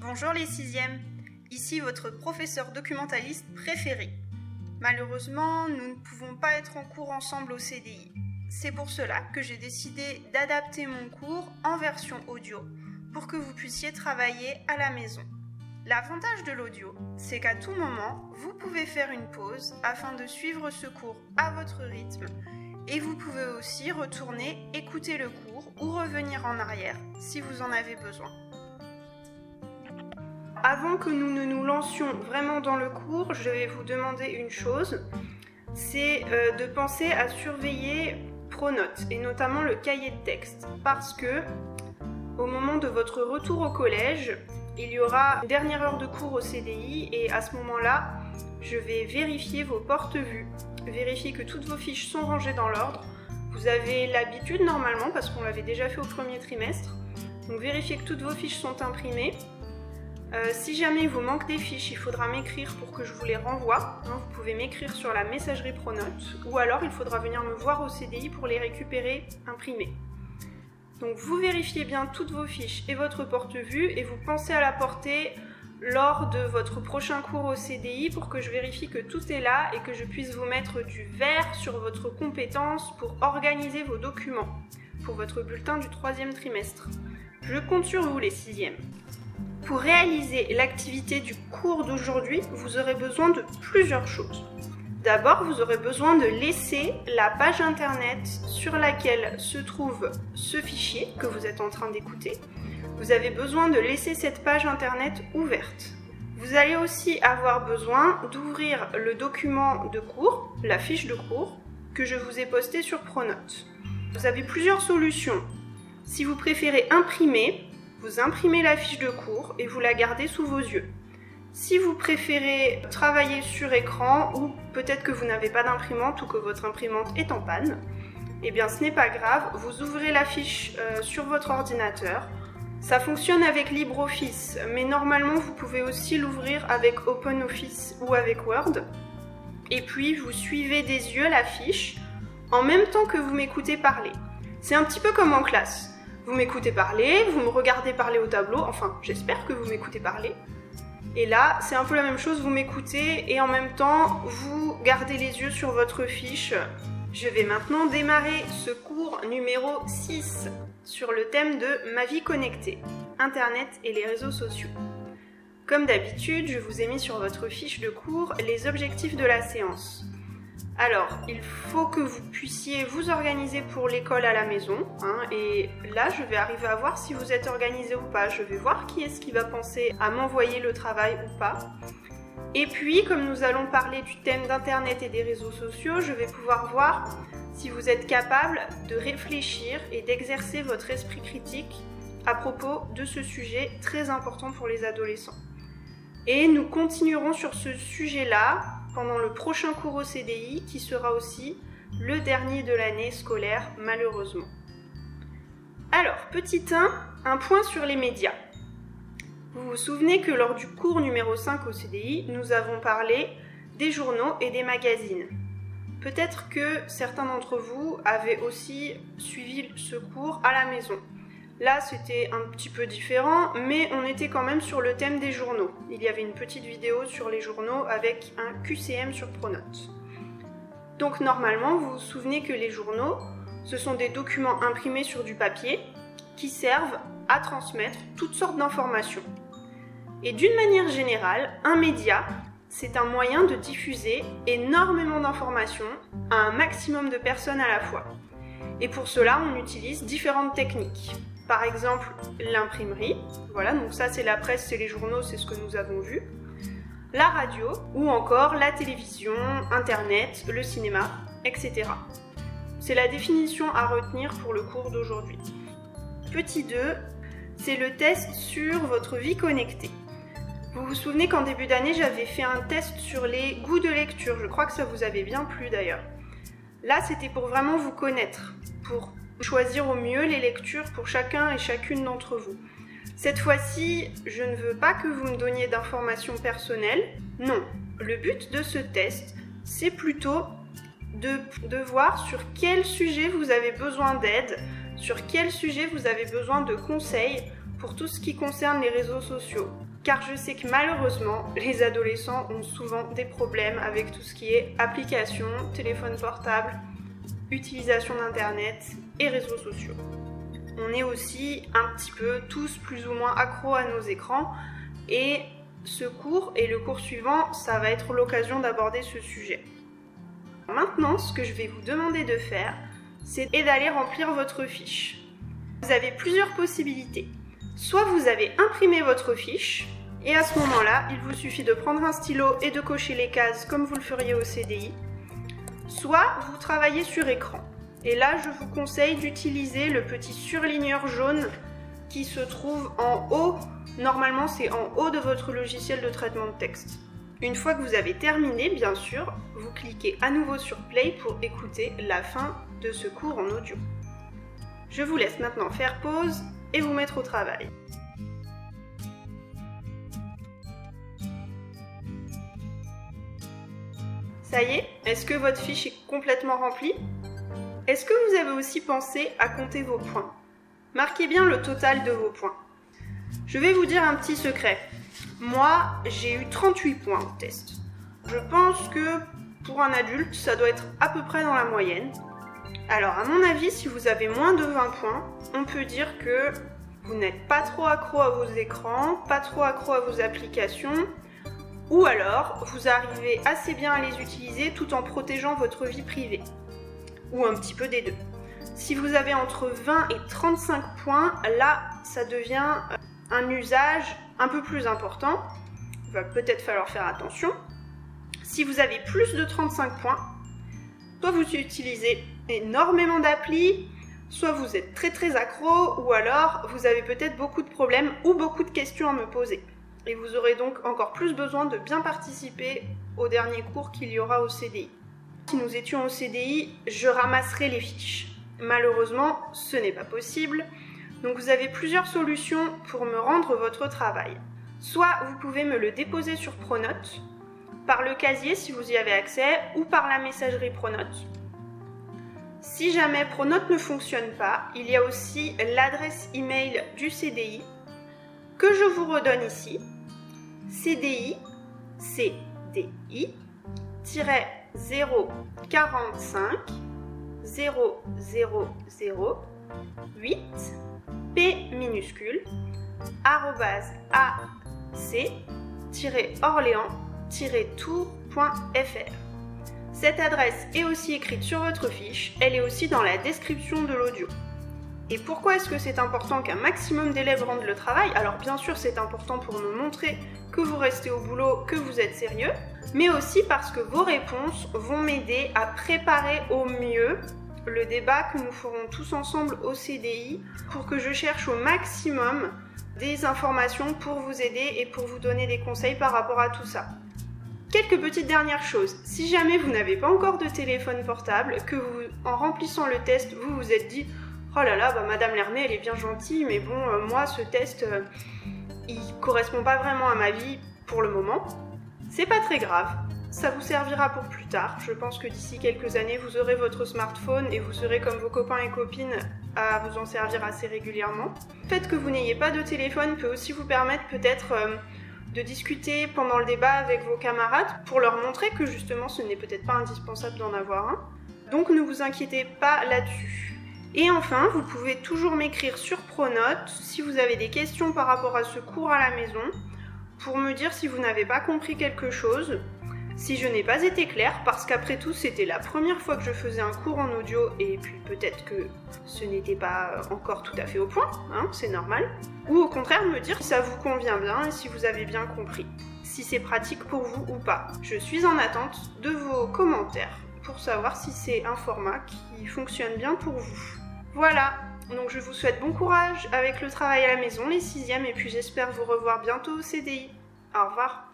Bonjour les sixièmes, ici votre professeur documentaliste préféré. Malheureusement, nous ne pouvons pas être en cours ensemble au CDI. C'est pour cela que j'ai décidé d'adapter mon cours en version audio pour que vous puissiez travailler à la maison. L'avantage de l'audio, c'est qu'à tout moment, vous pouvez faire une pause afin de suivre ce cours à votre rythme et vous pouvez aussi retourner écouter le cours ou revenir en arrière si vous en avez besoin. Avant que nous ne nous lancions vraiment dans le cours, je vais vous demander une chose, c'est euh, de penser à surveiller Pronote et notamment le cahier de texte. Parce que au moment de votre retour au collège, il y aura une dernière heure de cours au CDI et à ce moment-là, je vais vérifier vos porte-vues, vérifier que toutes vos fiches sont rangées dans l'ordre. Vous avez l'habitude normalement parce qu'on l'avait déjà fait au premier trimestre. Donc vérifiez que toutes vos fiches sont imprimées. Euh, si jamais il vous manque des fiches, il faudra m'écrire pour que je vous les renvoie. Hein, vous pouvez m'écrire sur la messagerie Pronote ou alors il faudra venir me voir au CDI pour les récupérer imprimées. Donc vous vérifiez bien toutes vos fiches et votre porte-vue et vous pensez à la porter lors de votre prochain cours au CDI pour que je vérifie que tout est là et que je puisse vous mettre du vert sur votre compétence pour organiser vos documents pour votre bulletin du troisième trimestre. Je compte sur vous les sixièmes. Pour réaliser l'activité du cours d'aujourd'hui, vous aurez besoin de plusieurs choses. D'abord, vous aurez besoin de laisser la page internet sur laquelle se trouve ce fichier que vous êtes en train d'écouter. Vous avez besoin de laisser cette page internet ouverte. Vous allez aussi avoir besoin d'ouvrir le document de cours, la fiche de cours, que je vous ai posté sur Pronote. Vous avez plusieurs solutions. Si vous préférez imprimer, vous imprimez la fiche de cours et vous la gardez sous vos yeux. Si vous préférez travailler sur écran ou peut-être que vous n'avez pas d'imprimante ou que votre imprimante est en panne, eh bien ce n'est pas grave, vous ouvrez la fiche euh, sur votre ordinateur. Ça fonctionne avec LibreOffice, mais normalement vous pouvez aussi l'ouvrir avec OpenOffice ou avec Word. Et puis vous suivez des yeux la fiche en même temps que vous m'écoutez parler. C'est un petit peu comme en classe. Vous m'écoutez parler, vous me regardez parler au tableau, enfin j'espère que vous m'écoutez parler. Et là, c'est un peu la même chose, vous m'écoutez et en même temps, vous gardez les yeux sur votre fiche. Je vais maintenant démarrer ce cours numéro 6 sur le thème de ma vie connectée, Internet et les réseaux sociaux. Comme d'habitude, je vous ai mis sur votre fiche de cours les objectifs de la séance. Alors, il faut que vous puissiez vous organiser pour l'école à la maison. Hein, et là, je vais arriver à voir si vous êtes organisé ou pas. Je vais voir qui est-ce qui va penser à m'envoyer le travail ou pas. Et puis, comme nous allons parler du thème d'Internet et des réseaux sociaux, je vais pouvoir voir si vous êtes capable de réfléchir et d'exercer votre esprit critique à propos de ce sujet très important pour les adolescents. Et nous continuerons sur ce sujet-là pendant le prochain cours au CDI qui sera aussi le dernier de l'année scolaire malheureusement. Alors, petit 1, un point sur les médias. Vous vous souvenez que lors du cours numéro 5 au CDI, nous avons parlé des journaux et des magazines. Peut-être que certains d'entre vous avaient aussi suivi ce cours à la maison. Là, c'était un petit peu différent, mais on était quand même sur le thème des journaux. Il y avait une petite vidéo sur les journaux avec un QCM sur Pronote. Donc normalement, vous vous souvenez que les journaux, ce sont des documents imprimés sur du papier qui servent à transmettre toutes sortes d'informations. Et d'une manière générale, un média, c'est un moyen de diffuser énormément d'informations à un maximum de personnes à la fois. Et pour cela, on utilise différentes techniques par exemple l'imprimerie, voilà, donc ça c'est la presse, c'est les journaux, c'est ce que nous avons vu, la radio ou encore la télévision, internet, le cinéma, etc. C'est la définition à retenir pour le cours d'aujourd'hui. Petit 2, c'est le test sur votre vie connectée. Vous vous souvenez qu'en début d'année, j'avais fait un test sur les goûts de lecture. Je crois que ça vous avait bien plu d'ailleurs. Là, c'était pour vraiment vous connaître, pour choisir au mieux les lectures pour chacun et chacune d'entre vous. Cette fois-ci, je ne veux pas que vous me donniez d'informations personnelles. Non, le but de ce test, c'est plutôt de, voir sur quel sujet vous avez besoin d'aide, sur quel sujet vous avez besoin de conseils pour tout ce qui concerne les réseaux sociaux. Car je sais que malheureusement, les adolescents ont souvent des problèmes avec tout ce qui est application, téléphone portable, utilisation d'Internet et réseaux sociaux. On est aussi un petit peu tous plus ou moins accros à nos écrans et ce cours et le cours suivant, ça va être l'occasion d'aborder ce sujet. Maintenant, ce que je vais vous demander de faire, c'est d'aller remplir votre fiche. Vous avez plusieurs possibilités. Soit vous avez imprimé votre fiche, et à ce moment-là, il vous suffit de prendre un stylo et de cocher les cases comme vous le feriez au CDI. Soit vous travaillez sur écran. Et là, je vous conseille d'utiliser le petit surligneur jaune qui se trouve en haut. Normalement, c'est en haut de votre logiciel de traitement de texte. Une fois que vous avez terminé, bien sûr, vous cliquez à nouveau sur Play pour écouter la fin de ce cours en audio. Je vous laisse maintenant faire pause et vous mettre au travail. Ça y est, est-ce que votre fiche est complètement remplie? Est-ce que vous avez aussi pensé à compter vos points? Marquez bien le total de vos points. Je vais vous dire un petit secret. Moi, j'ai eu 38 points au test. Je pense que pour un adulte, ça doit être à peu près dans la moyenne. Alors, à mon avis, si vous avez moins de 20 points, on peut dire que vous n'êtes pas trop accro à vos écrans, pas trop accro à vos applications, ou alors vous arrivez assez bien à les utiliser tout en protégeant votre vie privée. Ou un petit peu des deux. Si vous avez entre 20 et 35 points, là, ça devient euh, un usage un peu plus important. Il va peut-être falloir faire attention. Si vous avez plus de 35 points, soit vous utilisez énormément d'applis, soit vous êtes très très accro, ou alors vous avez peut-être beaucoup de problèmes ou beaucoup de questions à me poser. Et vous aurez donc encore plus besoin de bien participer au dernier cours qu'il y aura au CDI. Si nous étions au CDI, je ramasserai les fiches. Malheureusement, ce n'est pas possible. Donc vous avez plusieurs solutions pour me rendre votre travail. Soit vous pouvez me le déposer sur Pronote, par le casier si vous y avez accès, ou par la messagerie Pronote. Si jamais Pronote ne fonctionne pas, il y a aussi l'adresse email du CDI que je vous redonne ici. CDI, CDI, 045 000 8 P minuscule arrobase ac-orléans-tour.fr. Cette adresse est aussi écrite sur votre fiche, elle est aussi dans la description de l'audio. Et pourquoi est-ce que c'est important qu'un maximum d'élèves rendent le travail? Alors bien sûr c'est important pour me montrer que vous restez au boulot, que vous êtes sérieux, mais aussi parce que vos réponses vont m'aider à préparer au mieux le débat que nous ferons tous ensemble au CDI pour que je cherche au maximum des informations pour vous aider et pour vous donner des conseils par rapport à tout ça. Quelques petites dernières choses. Si jamais vous n'avez pas encore de téléphone portable, que vous, en remplissant le test, vous vous êtes dit Oh là là, bah, Madame Lermé, elle est bien gentille, mais bon, euh, moi, ce test, euh, il correspond pas vraiment à ma vie pour le moment. C'est pas très grave ça vous servira pour plus tard. Je pense que d'ici quelques années, vous aurez votre smartphone et vous serez comme vos copains et copines à vous en servir assez régulièrement. Le fait que vous n'ayez pas de téléphone peut aussi vous permettre peut-être euh, de discuter pendant le débat avec vos camarades pour leur montrer que justement ce n'est peut-être pas indispensable d'en avoir un. Donc ne vous inquiétez pas là-dessus. Et enfin, vous pouvez toujours m'écrire sur Pronote si vous avez des questions par rapport à ce cours à la maison pour me dire si vous n'avez pas compris quelque chose si je n'ai pas été claire, parce qu'après tout c'était la première fois que je faisais un cours en audio et puis peut-être que ce n'était pas encore tout à fait au point, hein, c'est normal. Ou au contraire me dire si ça vous convient bien et si vous avez bien compris, si c'est pratique pour vous ou pas. Je suis en attente de vos commentaires pour savoir si c'est un format qui fonctionne bien pour vous. Voilà, donc je vous souhaite bon courage avec le travail à la maison, les sixièmes, et puis j'espère vous revoir bientôt au CDI. Au revoir.